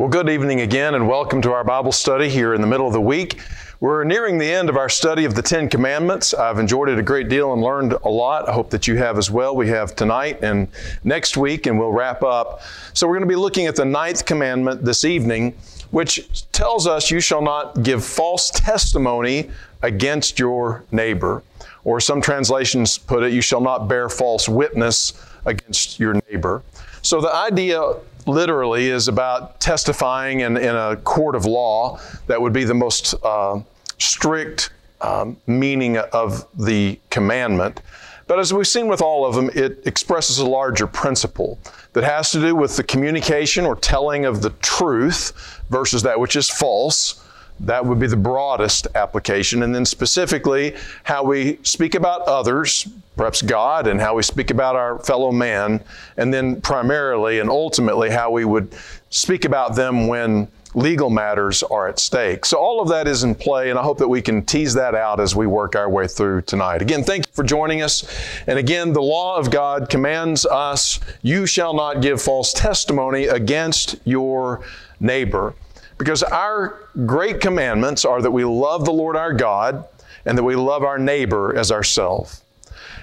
Well, good evening again, and welcome to our Bible study here in the middle of the week. We're nearing the end of our study of the Ten Commandments. I've enjoyed it a great deal and learned a lot. I hope that you have as well. We have tonight and next week, and we'll wrap up. So, we're going to be looking at the ninth commandment this evening, which tells us you shall not give false testimony against your neighbor. Or some translations put it, you shall not bear false witness against your neighbor. So, the idea literally is about testifying in, in a court of law. That would be the most uh, strict um, meaning of the commandment. But as we've seen with all of them, it expresses a larger principle that has to do with the communication or telling of the truth versus that which is false. That would be the broadest application. And then specifically, how we speak about others, perhaps God, and how we speak about our fellow man. And then primarily and ultimately, how we would speak about them when legal matters are at stake. So all of that is in play, and I hope that we can tease that out as we work our way through tonight. Again, thank you for joining us. And again, the law of God commands us, you shall not give false testimony against your neighbor. Because our great commandments are that we love the Lord our God and that we love our neighbor as ourselves.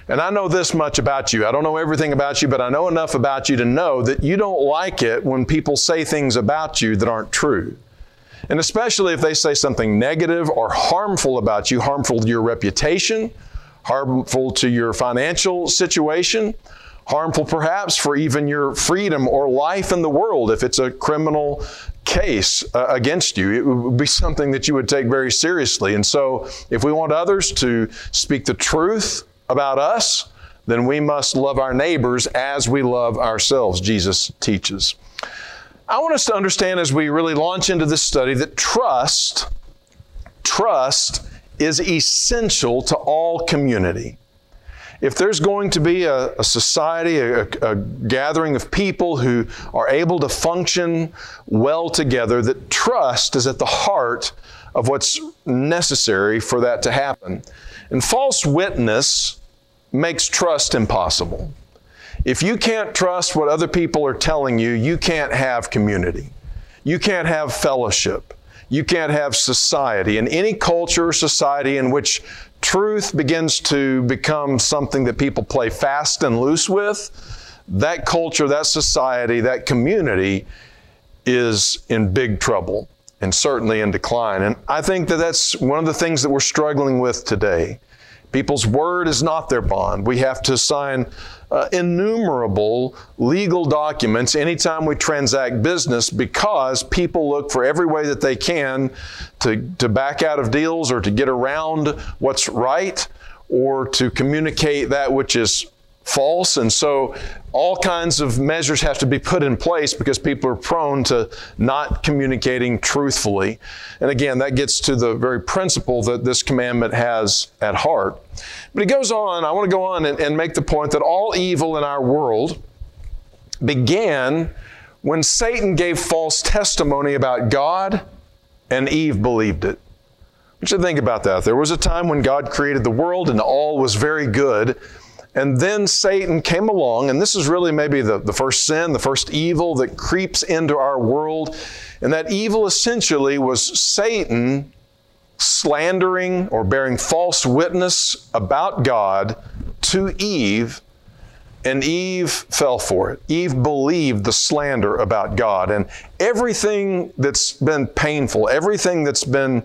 And I know this much about you. I don't know everything about you, but I know enough about you to know that you don't like it when people say things about you that aren't true. And especially if they say something negative or harmful about you, harmful to your reputation, harmful to your financial situation, harmful perhaps for even your freedom or life in the world if it's a criminal case uh, against you. It would be something that you would take very seriously. And so, if we want others to speak the truth about us, then we must love our neighbors as we love ourselves, Jesus teaches. I want us to understand as we really launch into this study that trust, trust is essential to all community if there's going to be a, a society, a, a, gathering of people who are able to function well together, that trust is at the heart of what's necessary for that to happen. And false witness makes trust impossible. If you can't trust what other people are telling you, you can't have community. You can't have fellowship. You can't have society. In any culture or society in which truth begins to become something that people play fast and loose with, that culture, that society, that community is in big trouble and certainly in decline. And I think that that's one of the things that we're struggling with today. People's word is not their bond. We have to sign uh, innumerable legal documents anytime we transact business because people look for every way that they can to, to back out of deals or to get around what's right or to communicate that which is false. And so all kinds of measures have to be put in place because people are prone to not communicating truthfully. And again, that gets to the very principle that this commandment has at heart. But he goes on, I want to go on and, and make the point that all evil in our world began when Satan gave false testimony about God and Eve believed it. What you think about that? There was a time when God created the world and all was very good. And then Satan came along, and this is really maybe the, the first sin, the first evil that creeps into our world. And that evil essentially was Satan slandering or bearing false witness about God to Eve, and Eve fell for it. Eve believed the slander about God. And everything that's been painful, everything that's been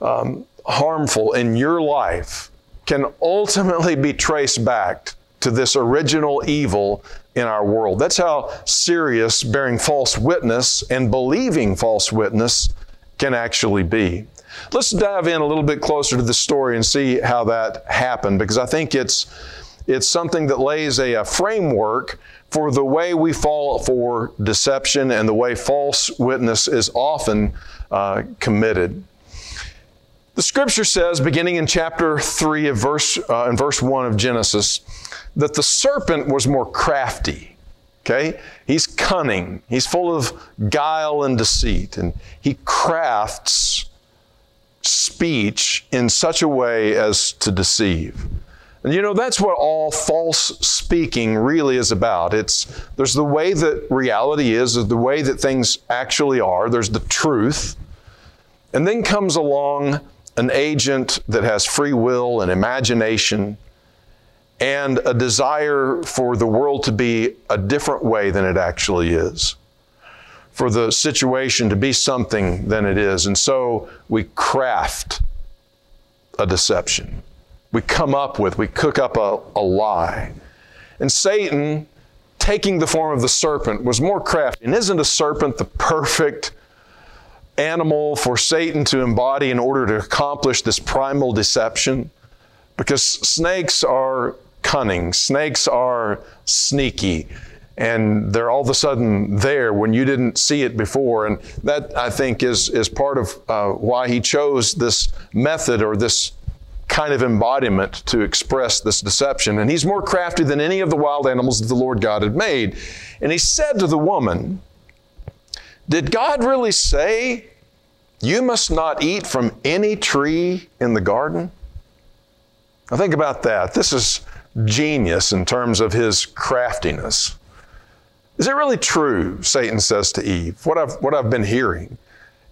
um, harmful in your life, can ultimately be traced back to this original evil in our world. That's how serious bearing false witness and believing false witness can actually be. Let's dive in a little bit closer to the story and see how that happened because I think it's it's something that lays a, a framework for the way we fall for deception and the way false witness is often uh, committed. The scripture says, beginning in chapter 3 of verse, uh, in verse 1 of Genesis, that the serpent was more crafty. Okay? He's cunning. He's full of guile and deceit. And he crafts speech in such a way as to deceive. And you know, that's what all false speaking really is about. It's there's the way that reality is, the way that things actually are, there's the truth. And then comes along an agent that has free will and imagination and a desire for the world to be a different way than it actually is, for the situation to be something than it is. And so we craft a deception. We come up with, we cook up a, a lie. And Satan, taking the form of the serpent, was more crafty. And isn't a serpent the perfect animal for Satan to embody in order to accomplish this primal deception? Because snakes are cunning, snakes are sneaky, and they're all of a sudden there when you didn't see it before. And that, I think, is, is part of uh, why he chose this method or this kind of embodiment to express this deception. And he's more crafty than any of the wild animals that the Lord God had made. And he said to the woman, Did God really say, You must not eat from any tree in the garden? Now think about that. This is genius in terms of his craftiness. Is it really true, Satan says to Eve, what I've, what I've been hearing?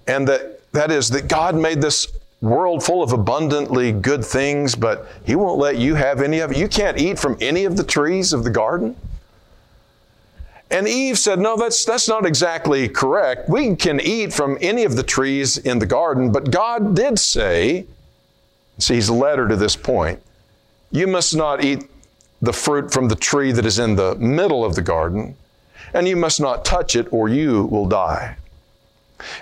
And that, that is that God made this world full of abundantly good things, but He won't let you have any of it. You can't eat from any of the trees of the garden. And Eve said, No, that's, that's not exactly correct. We can eat from any of the trees in the garden, but God did say, see, He's led her to this point, you must not eat the fruit from the tree that is in the middle of the garden, and you must not touch it, or you will die.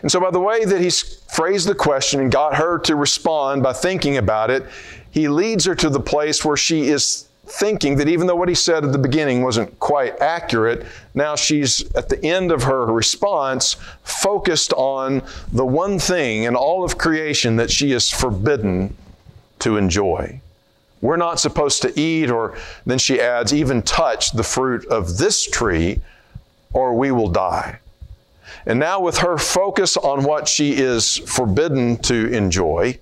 And so, by the way that he's phrased the question and got her to respond by thinking about it, he leads her to the place where she is thinking that even though what he said at the beginning wasn't quite accurate, now she's at the end of her response focused on the one thing in all of creation that she is forbidden to enjoy. We're not supposed to eat, or then she adds, even touch the fruit of this tree, or we will die. And now, with her focus on what she is forbidden to enjoy,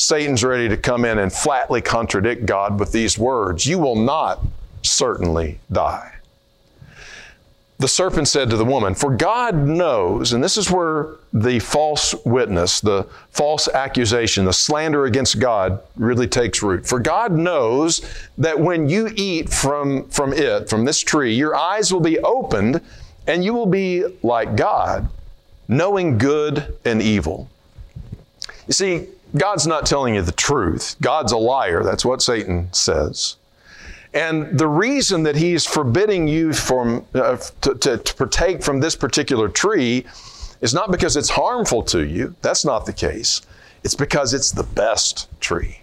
Satan's ready to come in and flatly contradict God with these words You will not certainly die the serpent said to the woman, For God knows, and this is where the false witness, the false accusation, the slander against God really takes root. For God knows that when you eat from, from it, from this tree, your eyes will be opened and you will be like God, knowing good and evil. You see, God's not telling you the truth. God's a liar. That's what Satan says. And the reason that he's forbidding you from, uh, to, to, to partake from this particular tree is not because it's harmful to you. That's not the case. It's because it's the best tree.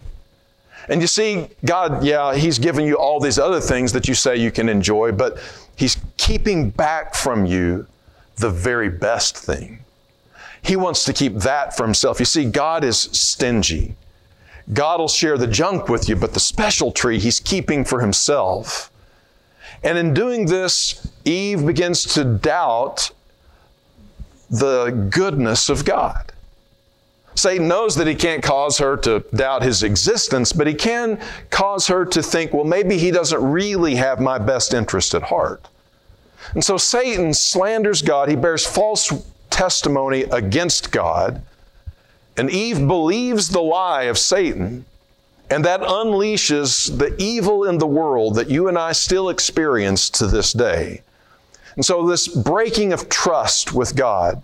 And you see, God, yeah, He's given you all these other things that you say you can enjoy, but He's keeping back from you the very best thing. He wants to keep that for Himself. You see, God is stingy. God will share the junk with you, but the special tree he's keeping for himself. And in doing this, Eve begins to doubt the goodness of God. Satan knows that he can't cause her to doubt his existence, but he can cause her to think, well, maybe he doesn't really have my best interest at heart. And so Satan slanders God. He bears false testimony against God. And Eve believes the lie of Satan, and that unleashes the evil in the world that you and I still experience to this day. And so, this breaking of trust with God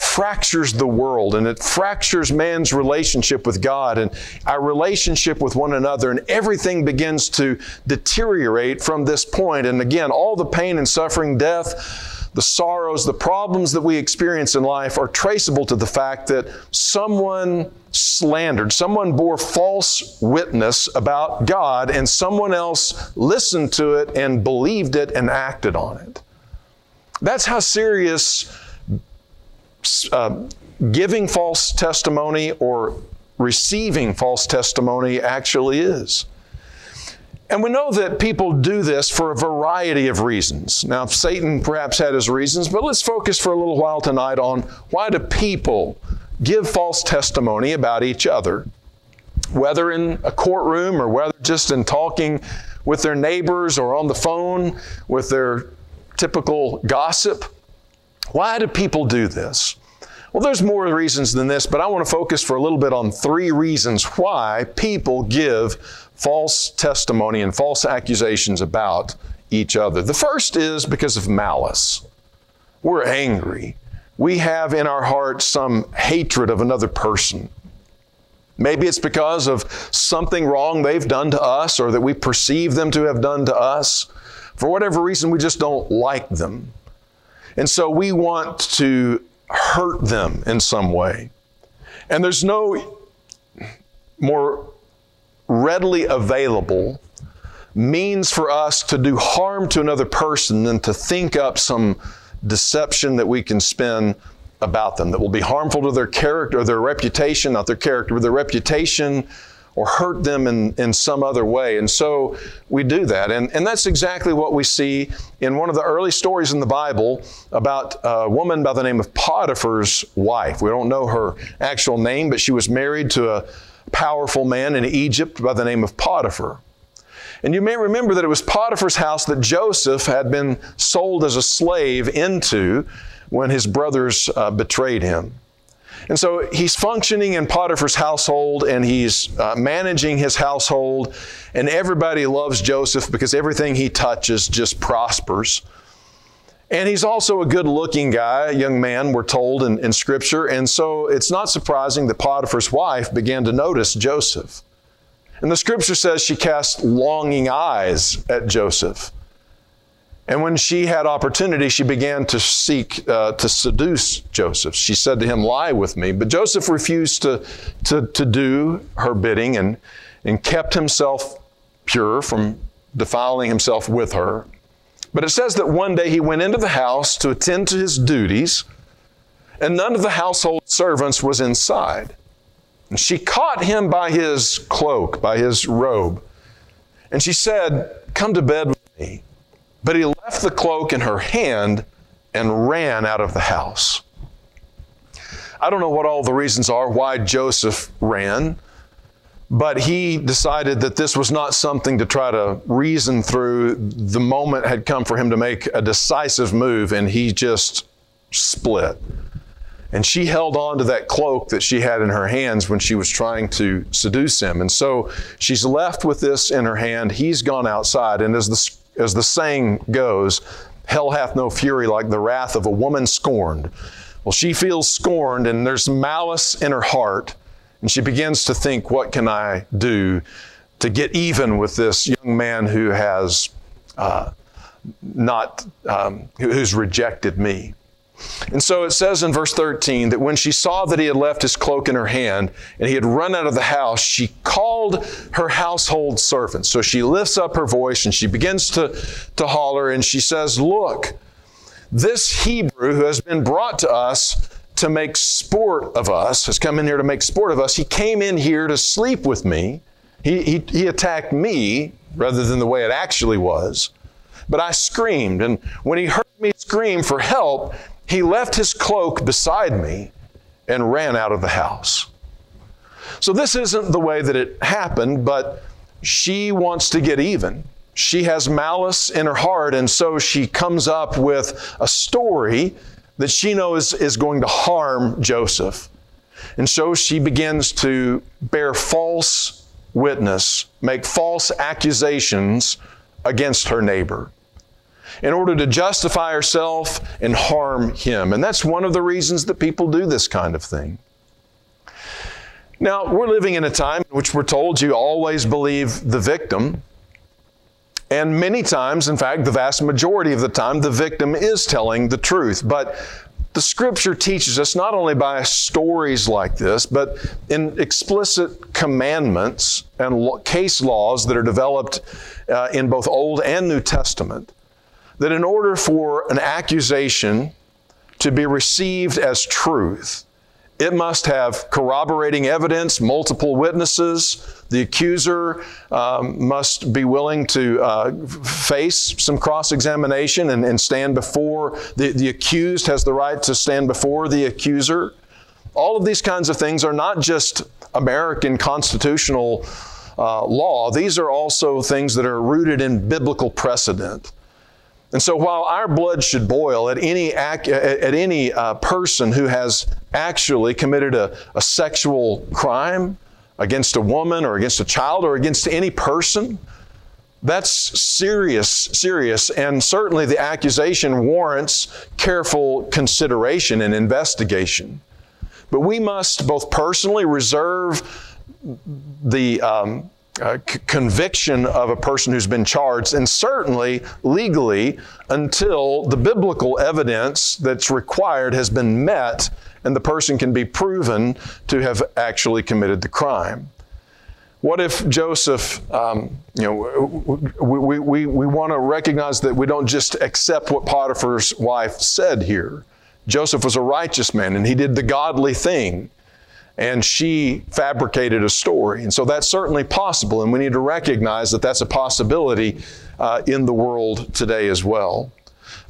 fractures the world and it fractures man's relationship with God and our relationship with one another, and everything begins to deteriorate from this point. And again, all the pain and suffering, death, the sorrows, the problems that we experience in life are traceable to the fact that someone slandered, someone bore false witness about God, and someone else listened to it and believed it and acted on it. That's how serious uh, giving false testimony or receiving false testimony actually is. And we know that people do this for a variety of reasons. Now, Satan perhaps had his reasons, but let's focus for a little while tonight on why do people give false testimony about each other? whether in a courtroom or whether just in talking with their neighbors or on the phone with their typical gossip. Why do people do this? Well, there's more reasons than this, but I want to focus for a little bit on three reasons why people give false testimony and false accusations about each other. The first is because of malice. We're angry. We have in our hearts some hatred of another person. Maybe it's because of something wrong they've done to us or that we perceive them to have done to us. For whatever reason, we just don't like them. And so we want to hurt them in some way. And there's no more readily available means for us to do harm to another person than to think up some deception that we can spin about them that will be harmful to their character their reputation, not their character, but their reputation, or hurt them in, in some other way. And so we do that. And, and that's exactly what we see in one of the early stories in the Bible about a woman by the name of Potiphar's wife. We don't know her actual name, but she was married to a powerful man in Egypt by the name of Potiphar. And you may remember that it was Potiphar's house that Joseph had been sold as a slave into when his brothers uh, betrayed him. And so he's functioning in Potiphar's household and he's uh, managing his household, and everybody loves Joseph because everything he touches just prospers. And he's also a good looking guy, a young man, we're told in, in Scripture. And so it's not surprising that Potiphar's wife began to notice Joseph. And the Scripture says she cast longing eyes at Joseph. And when she had opportunity, she began to seek uh, to seduce Joseph. She said to him, Lie with me. But Joseph refused to, to, to do her bidding and, and kept himself pure from defiling himself with her. But it says that one day he went into the house to attend to his duties, and none of the household servants was inside. And she caught him by his cloak, by his robe, and she said, Come to bed with me. But he left the cloak in her hand and ran out of the house. I don't know what all the reasons are why Joseph ran, but he decided that this was not something to try to reason through. The moment had come for him to make a decisive move, and he just split. And she held on to that cloak that she had in her hands when she was trying to seduce him. And so she's left with this in her hand. He's gone outside. And as the as the saying goes, hell hath no fury like the wrath of a woman scorned. Well, she feels scorned and there's malice in her heart, and she begins to think, what can I do to get even with this young man who has uh, not, um, who's rejected me? And so it says in verse 13 that when she saw that he had left his cloak in her hand and he had run out of the house, she called her household servants. So she lifts up her voice and she begins to, to holler and she says, Look, this Hebrew who has been brought to us to make sport of us, has come in here to make sport of us, he came in here to sleep with me. He, he, he attacked me rather than the way it actually was. But I screamed, and when he heard me scream for help, he left his cloak beside me and ran out of the house. So, this isn't the way that it happened, but she wants to get even. She has malice in her heart, and so she comes up with a story that she knows is going to harm Joseph. And so she begins to bear false witness, make false accusations against her neighbor in order to justify herself and harm him. And that's one of the reasons that people do this kind of thing. Now, we're living in a time in which we're told you always believe the victim. And many times, in fact, the vast majority of the time, the victim is telling the truth. But the scripture teaches us not only by stories like this, but in explicit commandments and case laws that are developed uh, in both Old and New Testament that in order for an accusation to be received as truth, it must have corroborating evidence, multiple witnesses. The accuser um, must be willing to uh, face some cross examination and, and, stand before the, the accused has the right to stand before the accuser. All of these kinds of things are not just American constitutional uh, law, these are also things that are rooted in biblical precedent. And so, while our blood should boil at any, act, at any uh, person who has actually committed a, a sexual crime against a woman or against a child or against any person, that's serious, serious, and certainly the accusation warrants careful consideration and investigation. But we must both personally reserve the um, uh, c- conviction of a person who's been charged, and certainly legally until the biblical evidence that's required has been met and the person can be proven to have actually committed the crime. What if Joseph, um, you know, we, we, we, we want to recognize that we don't just accept what Potiphar's wife said here. Joseph was a righteous man and he did the godly thing and she fabricated a story. And so that's certainly possible, and we need to recognize that that's a possibility uh, in the world today as well.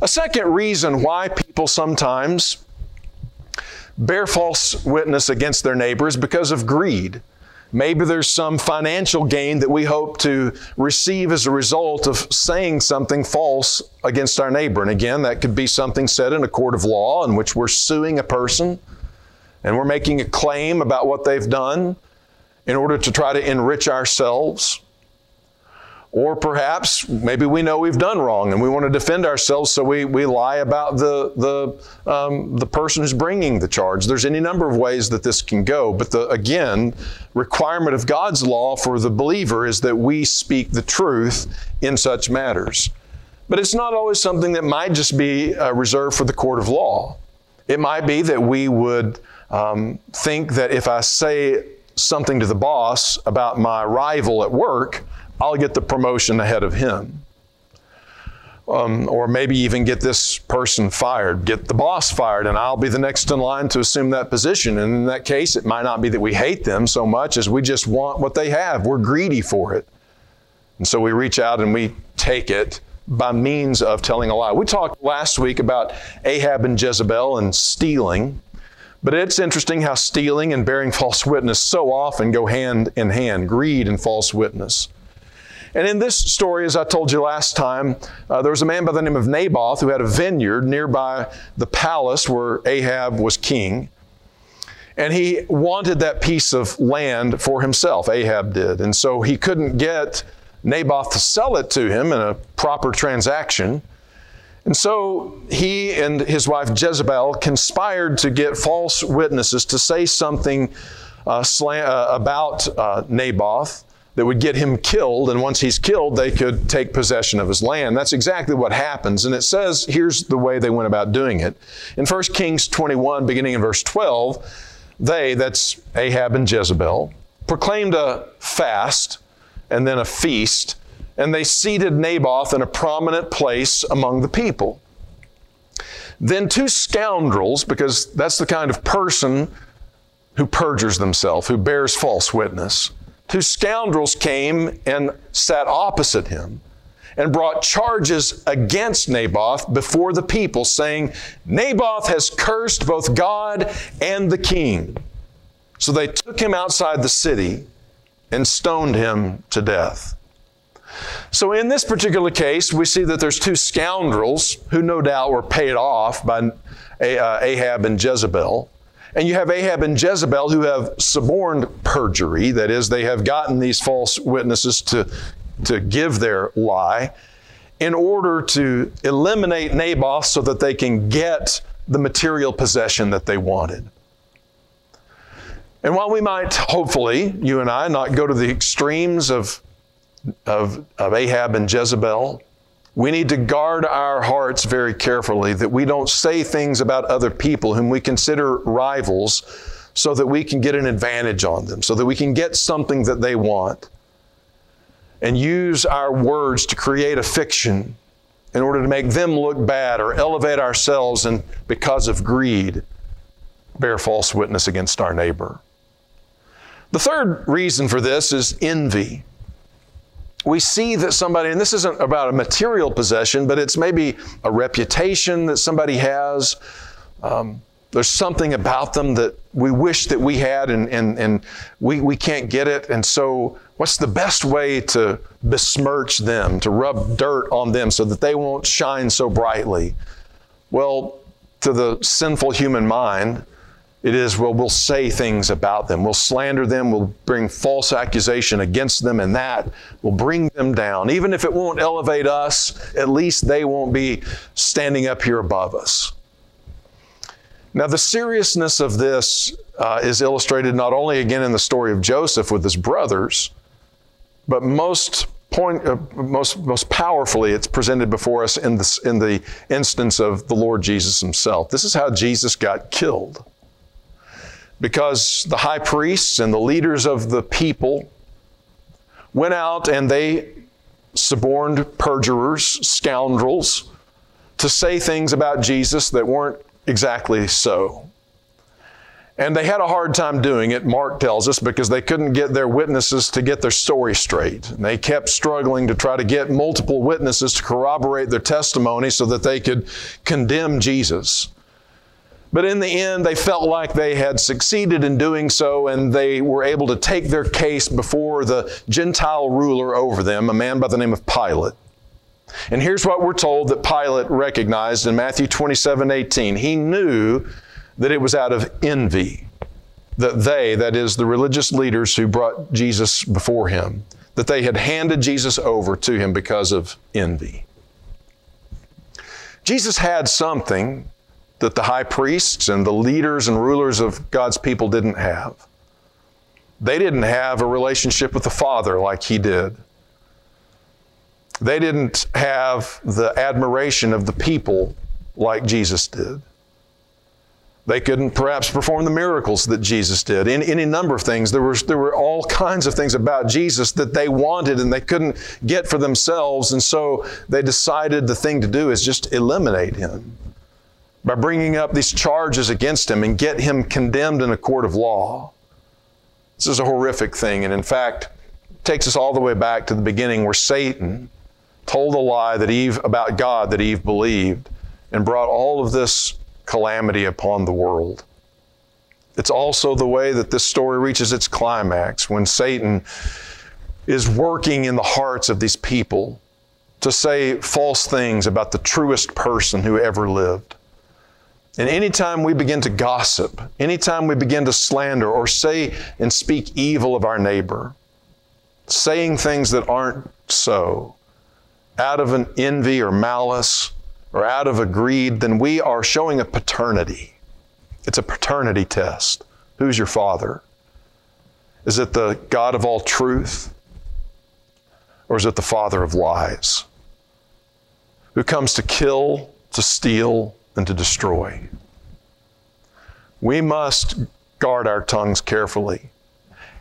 A second reason why people sometimes bear false witness against their neighbors because of greed. Maybe there's some financial gain that we hope to receive as a result of saying something false against our neighbor. And again, that could be something said in a court of law in which we're suing a person and we're making a claim about what they've done in order to try to enrich ourselves. Or perhaps maybe we know we've done wrong and we want to defend ourselves, so we, we lie about the, the, um, the person who's bringing the charge. There's any number of ways that this can go, but the, again, requirement of God's law for the believer is that we speak the truth in such matters. But it's not always something that might just be uh, reserved for the court of law. It might be that we would um, think that if I say something to the boss about my rival at work, I'll get the promotion ahead of him. Um, or maybe even get this person fired, get the boss fired, and I'll be the next in line to assume that position. And in that case, it might not be that we hate them so much as we just want what they have. We're greedy for it. And so we reach out and we take it by means of telling a lie. We talked last week about Ahab and Jezebel and stealing. But it's interesting how stealing and bearing false witness so often go hand in hand greed and false witness. And in this story, as I told you last time, uh, there was a man by the name of Naboth who had a vineyard nearby the palace where Ahab was king. And he wanted that piece of land for himself, Ahab did. And so he couldn't get Naboth to sell it to him in a proper transaction. And so he and his wife Jezebel conspired to get false witnesses to say something uh, slant, uh, about uh, Naboth that would get him killed. And once he's killed, they could take possession of his land. That's exactly what happens. And it says here's the way they went about doing it. In 1 Kings 21, beginning in verse 12, they, that's Ahab and Jezebel, proclaimed a fast and then a feast and they seated Naboth in a prominent place among the people. Then two scoundrels, because that's the kind of person who perjures themselves, who bears false witness, two scoundrels came and sat opposite him and brought charges against Naboth before the people, saying, Naboth has cursed both God and the king. So they took him outside the city and stoned him to death. So, in this particular case, we see that there's two scoundrels who no doubt were paid off by uh, Ahab and Jezebel. And you have Ahab and Jezebel who have suborned perjury, that is, they have gotten these false witnesses to, to give their lie in order to eliminate Naboth so that they can get the material possession that they wanted. And while we might, hopefully, you and I, not go to the extremes of of, of Ahab and Jezebel, we need to guard our hearts very carefully that we don't say things about other people whom we consider rivals so that we can get an advantage on them, so that we can get something that they want. And use our words to create a fiction in order to make them look bad or elevate ourselves and because of greed bear false witness against our neighbor. The third reason for this is envy we see that somebody, and this isn't about a material possession, but it's maybe a reputation that somebody has. Um, There's something about them that we wish that we had and, and, and we, we can't get it. And so, what's the best way to besmirch them, to rub dirt on them so that they won't shine so brightly? Well, to the sinful human mind, it is, well, we'll say things about them. We'll slander them. We'll bring false accusation against them, and that will bring them down. Even if it won't elevate us, at least they won't be standing up here above us. Now, the seriousness of this uh, is illustrated not only again in the story of Joseph with his brothers, but most point, uh, most, most powerfully, it's presented before us in, this, in the instance of the Lord Jesus himself. This is how Jesus got killed. Because the high priests and the leaders of the people went out and they suborned perjurers, scoundrels, to say things about Jesus that weren't exactly so. And they had a hard time doing it, Mark tells us, because they couldn't get their witnesses to get their story straight. And they kept struggling to try to get multiple witnesses to corroborate their testimony so that they could condemn Jesus. But in the end, they felt like they had succeeded in doing so, and they were able to take their case before the Gentile ruler over them, a man by the name of Pilate. And here's what we're told that Pilate recognized in Matthew 27 18. He knew that it was out of envy that they, that is, the religious leaders who brought Jesus before him, that they had handed Jesus over to him because of envy. Jesus had something that the high priests and the leaders and rulers of God's people didn't have. They didn't have a relationship with the Father like he did. They didn't have the admiration of the people like Jesus did. They couldn't perhaps perform the miracles that Jesus did. In any number of things, there, was, there were all kinds of things about Jesus that they wanted and they couldn't get for themselves. And so they decided the thing to do is just eliminate him by bringing up these charges against him and get him condemned in a court of law. This is a horrific thing. And in fact, takes us all the way back to the beginning where Satan told a lie that Eve about God that Eve believed and brought all of this calamity upon the world. It's also the way that this story reaches its climax when Satan is working in the hearts of these people to say false things about the truest person who ever lived. And anytime we begin to gossip, anytime we begin to slander or say and speak evil of our neighbor, saying things that aren't so, out of an envy or malice or out of a greed, then we are showing a paternity. It's a paternity test. Who's your father? Is it the God of all truth? Or is it the father of lies? Who comes to kill, to steal, and to destroy? We must guard our tongues carefully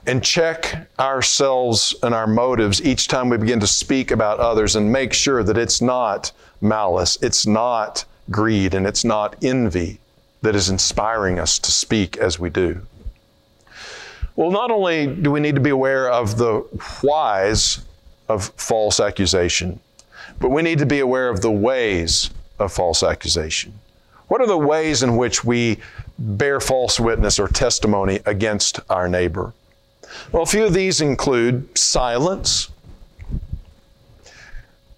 and check ourselves and our motives each time we begin to speak about others and make sure that it's not malice, it's not greed, and it's not envy that is inspiring us to speak as we do. Well, not only do we need to be aware of the whys of false accusation, but we need to be aware of the ways of false accusation. What are the ways in which we bear false witness or testimony against our neighbor? Well, a few of these include silence.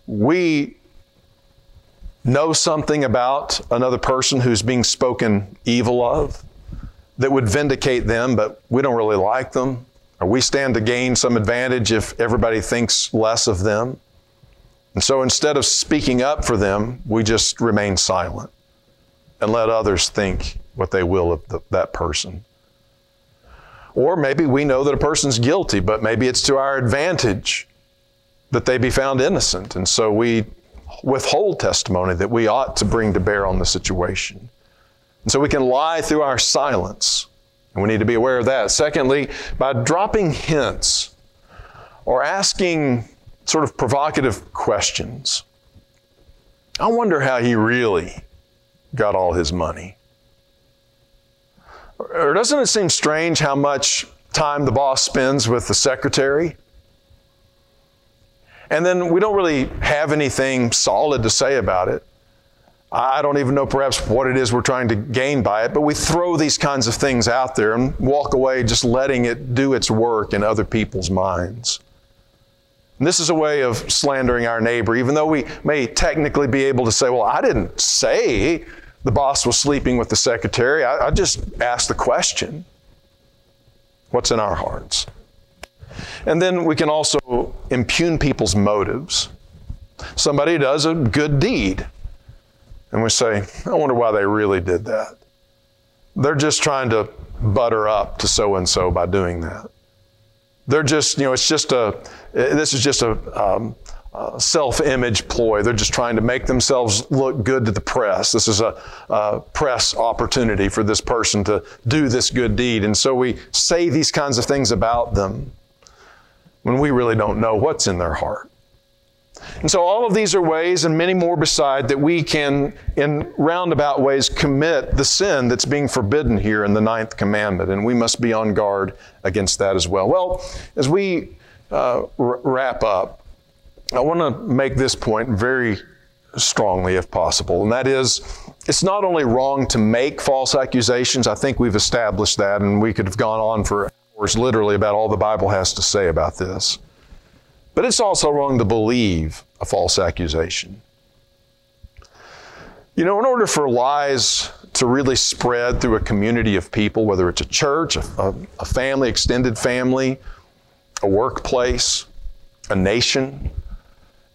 We know something about another person who's being spoken evil of that would vindicate them, but we don't really like them, or we stand to gain some advantage if everybody thinks less of them. And so instead of speaking up for them, we just remain silent and let others think what they will of the, that person. Or maybe we know that a person's guilty, but maybe it's to our advantage that they be found innocent. And so we withhold testimony that we ought to bring to bear on the situation. And so we can lie through our silence. And we need to be aware of that. Secondly, by dropping hints or asking sort of provocative questions. I wonder how he really got all his money. Or doesn't it seem strange how much time the boss spends with the secretary? And then we don't really have anything solid to say about it. I don't even know perhaps what it is we're trying to gain by it, but we throw these kinds of things out there and walk away just letting it do its work in other people's minds. And this is a way of slandering our neighbor, even though we may technically be able to say, well, I didn't say the boss was sleeping with the secretary. I, I just asked the question. What's in our hearts? And then we can also impugn people's motives. Somebody does a good deed and we say, I wonder why they really did that. They're just trying to butter up to so and so by doing that. They're just, you know, it's just a, this is just a, um, self image ploy. They're just trying to make themselves look good to the press. This is a, a press opportunity for this person to do this good deed. And so we say these kinds of things about them when we really don't know what's in their heart. And so, all of these are ways, and many more beside, that we can, in roundabout ways, commit the sin that's being forbidden here in the ninth commandment. And we must be on guard against that as well. Well, as we uh, r- wrap up, I want to make this point very strongly, if possible, and that is it's not only wrong to make false accusations, I think we've established that, and we could have gone on for hours literally about all the Bible has to say about this. But it's also wrong to believe a false accusation. You know, in order for lies to really spread through a community of people, whether it's a church, a, a, family, extended family, a workplace, a nation,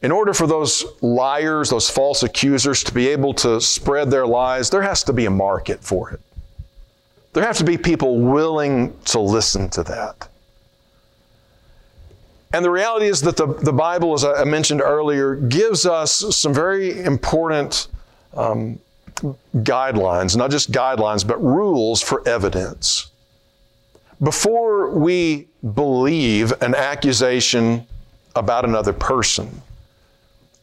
in order for those liars, those false accusers to be able to spread their lies, there has to be a market for it. There have to be people willing to listen to that. And the reality is that the, the Bible, as I mentioned earlier, gives us some very important um, guidelines, not just guidelines, but rules for evidence. Before we believe an accusation about another person,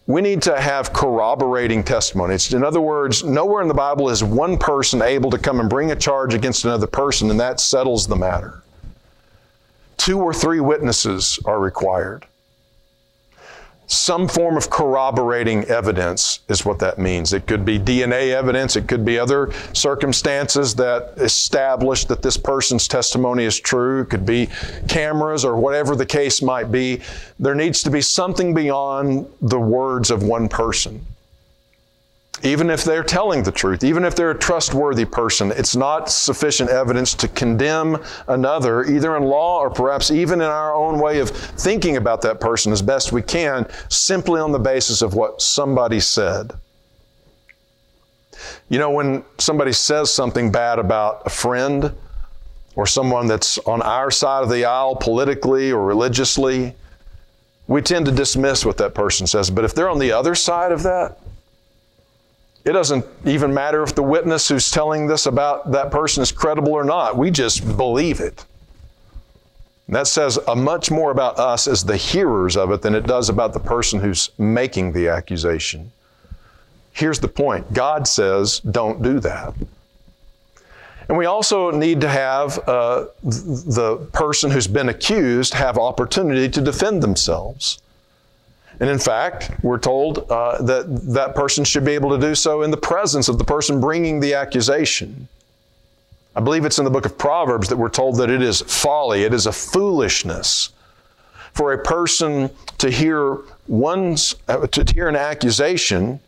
we need to have corroborating testimonies. In other words, nowhere in the Bible is one person able to come and bring a charge against another person, and that settles the matter two or three witnesses are required. Some form of corroborating evidence is what that means. It could be DNA evidence, it could be other circumstances that establish that this person's testimony is true, it could be cameras or whatever the case might be. There needs to be something beyond the words of one person even if they're telling the truth, even if they're a trustworthy person, it's not sufficient evidence to condemn another, either in law or perhaps even in our own way of thinking about that person as best we can, simply on the basis of what somebody said. You know, when somebody says something bad about a friend or someone that's on our side of the aisle politically or religiously, we tend to dismiss what that person says. But if they're on the other side of that, it doesn't even matter if the witness who's telling this about that person is credible or not. We just believe it. And that says a much more about us as the hearers of it than it does about the person who's making the accusation. Here's the point God says, don't do that. And we also need to have uh, the person who's been accused have opportunity to defend themselves. And in fact, we're told uh, that that person should be able to do so in the presence of the person bringing the accusation. I believe it's in the book of Proverbs that we're told that it is folly, it is a foolishness for a person to hear one's uh, to hear an accusation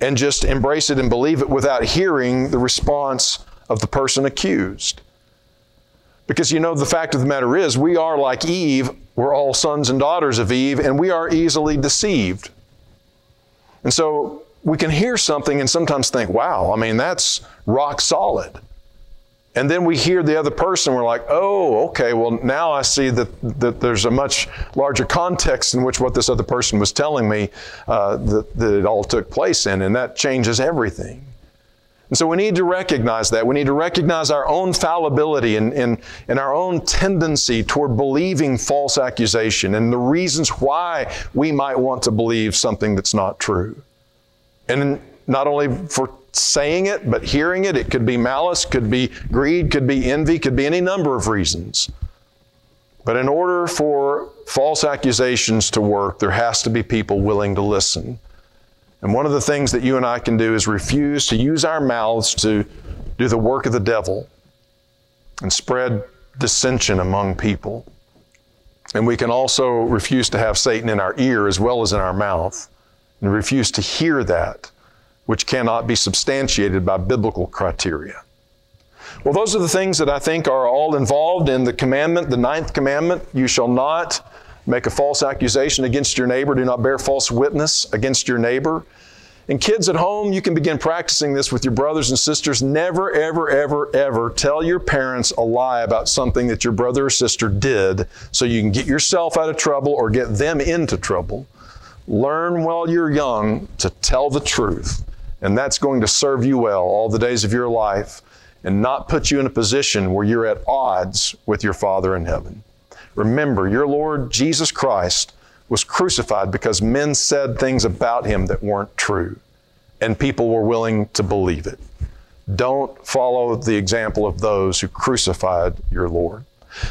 and just embrace it and believe it without hearing the response of the person accused. Because you know, the fact of the matter is, we are like Eve we're all sons and daughters of Eve, and we are easily deceived. And so we can hear something and sometimes think, wow, I mean, that's rock solid. And then we hear the other person, we're like, oh, okay, well, now I see that, that there's a much larger context in which what this other person was telling me uh, that, that it all took place in, and that changes everything. And so we need to recognize that. We need to recognize our own fallibility and, and, and our own tendency toward believing false accusation and the reasons why we might want to believe something that's not true. And not only for saying it, but hearing it, it could be malice, could be greed, could be envy, could be any number of reasons. But in order for false accusations to work, there has to be people willing to listen. And one of the things that you and I can do is refuse to use our mouths to do the work of the devil and spread dissension among people. And we can also refuse to have Satan in our ear as well as in our mouth and refuse to hear that which cannot be substantiated by biblical criteria. Well, those are the things that I think are all involved in the commandment, the ninth commandment. You shall not make a false accusation against your neighbor, do not bear false witness against your neighbor. And kids at home, you can begin practicing this with your brothers and sisters. Never, ever, ever, ever tell your parents a lie about something that your brother or sister did so you can get yourself out of trouble or get them into trouble. Learn while you're young to tell the truth, and that's going to serve you well all the days of your life and not put you in a position where you're at odds with your Father in heaven. Remember, your Lord Jesus Christ was crucified because men said things about him that weren't true, and people were willing to believe it. Don't follow the example of those who crucified your Lord.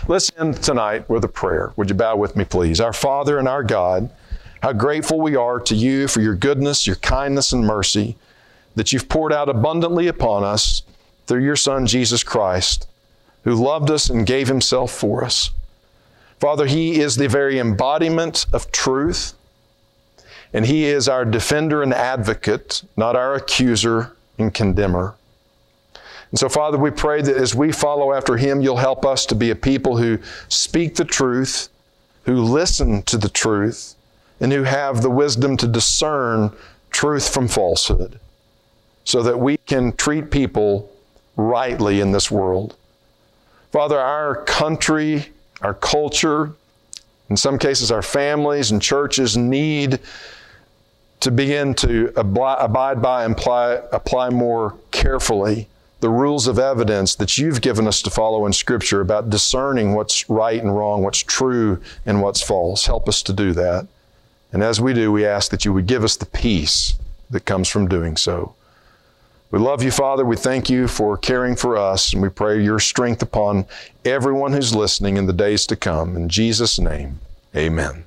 Let's end tonight with a prayer. Would you bow with me, please? Our Father and our God, how grateful we are to you for your goodness, your kindness, and mercy that you've poured out abundantly upon us through your Son, Jesus Christ, who loved us and gave himself for us. Father, He is the very embodiment of truth, and He is our defender and advocate, not our accuser and condemner. And so, Father, we pray that as we follow after Him, you'll help us to be a people who speak the truth, who listen to the truth, and who have the wisdom to discern truth from falsehood, so that we can treat people rightly in this world. Father, our country, our culture, in some cases, our families and churches need to begin to abide by and apply, apply more carefully the rules of evidence that you've given us to follow in Scripture about discerning what's right and wrong, what's true and what's false. Help us to do that. And as we do, we ask that you would give us the peace that comes from doing so. We love you, Father. We thank you for caring for us, and we pray your strength upon everyone who's listening in the days to come. In Jesus' name, amen.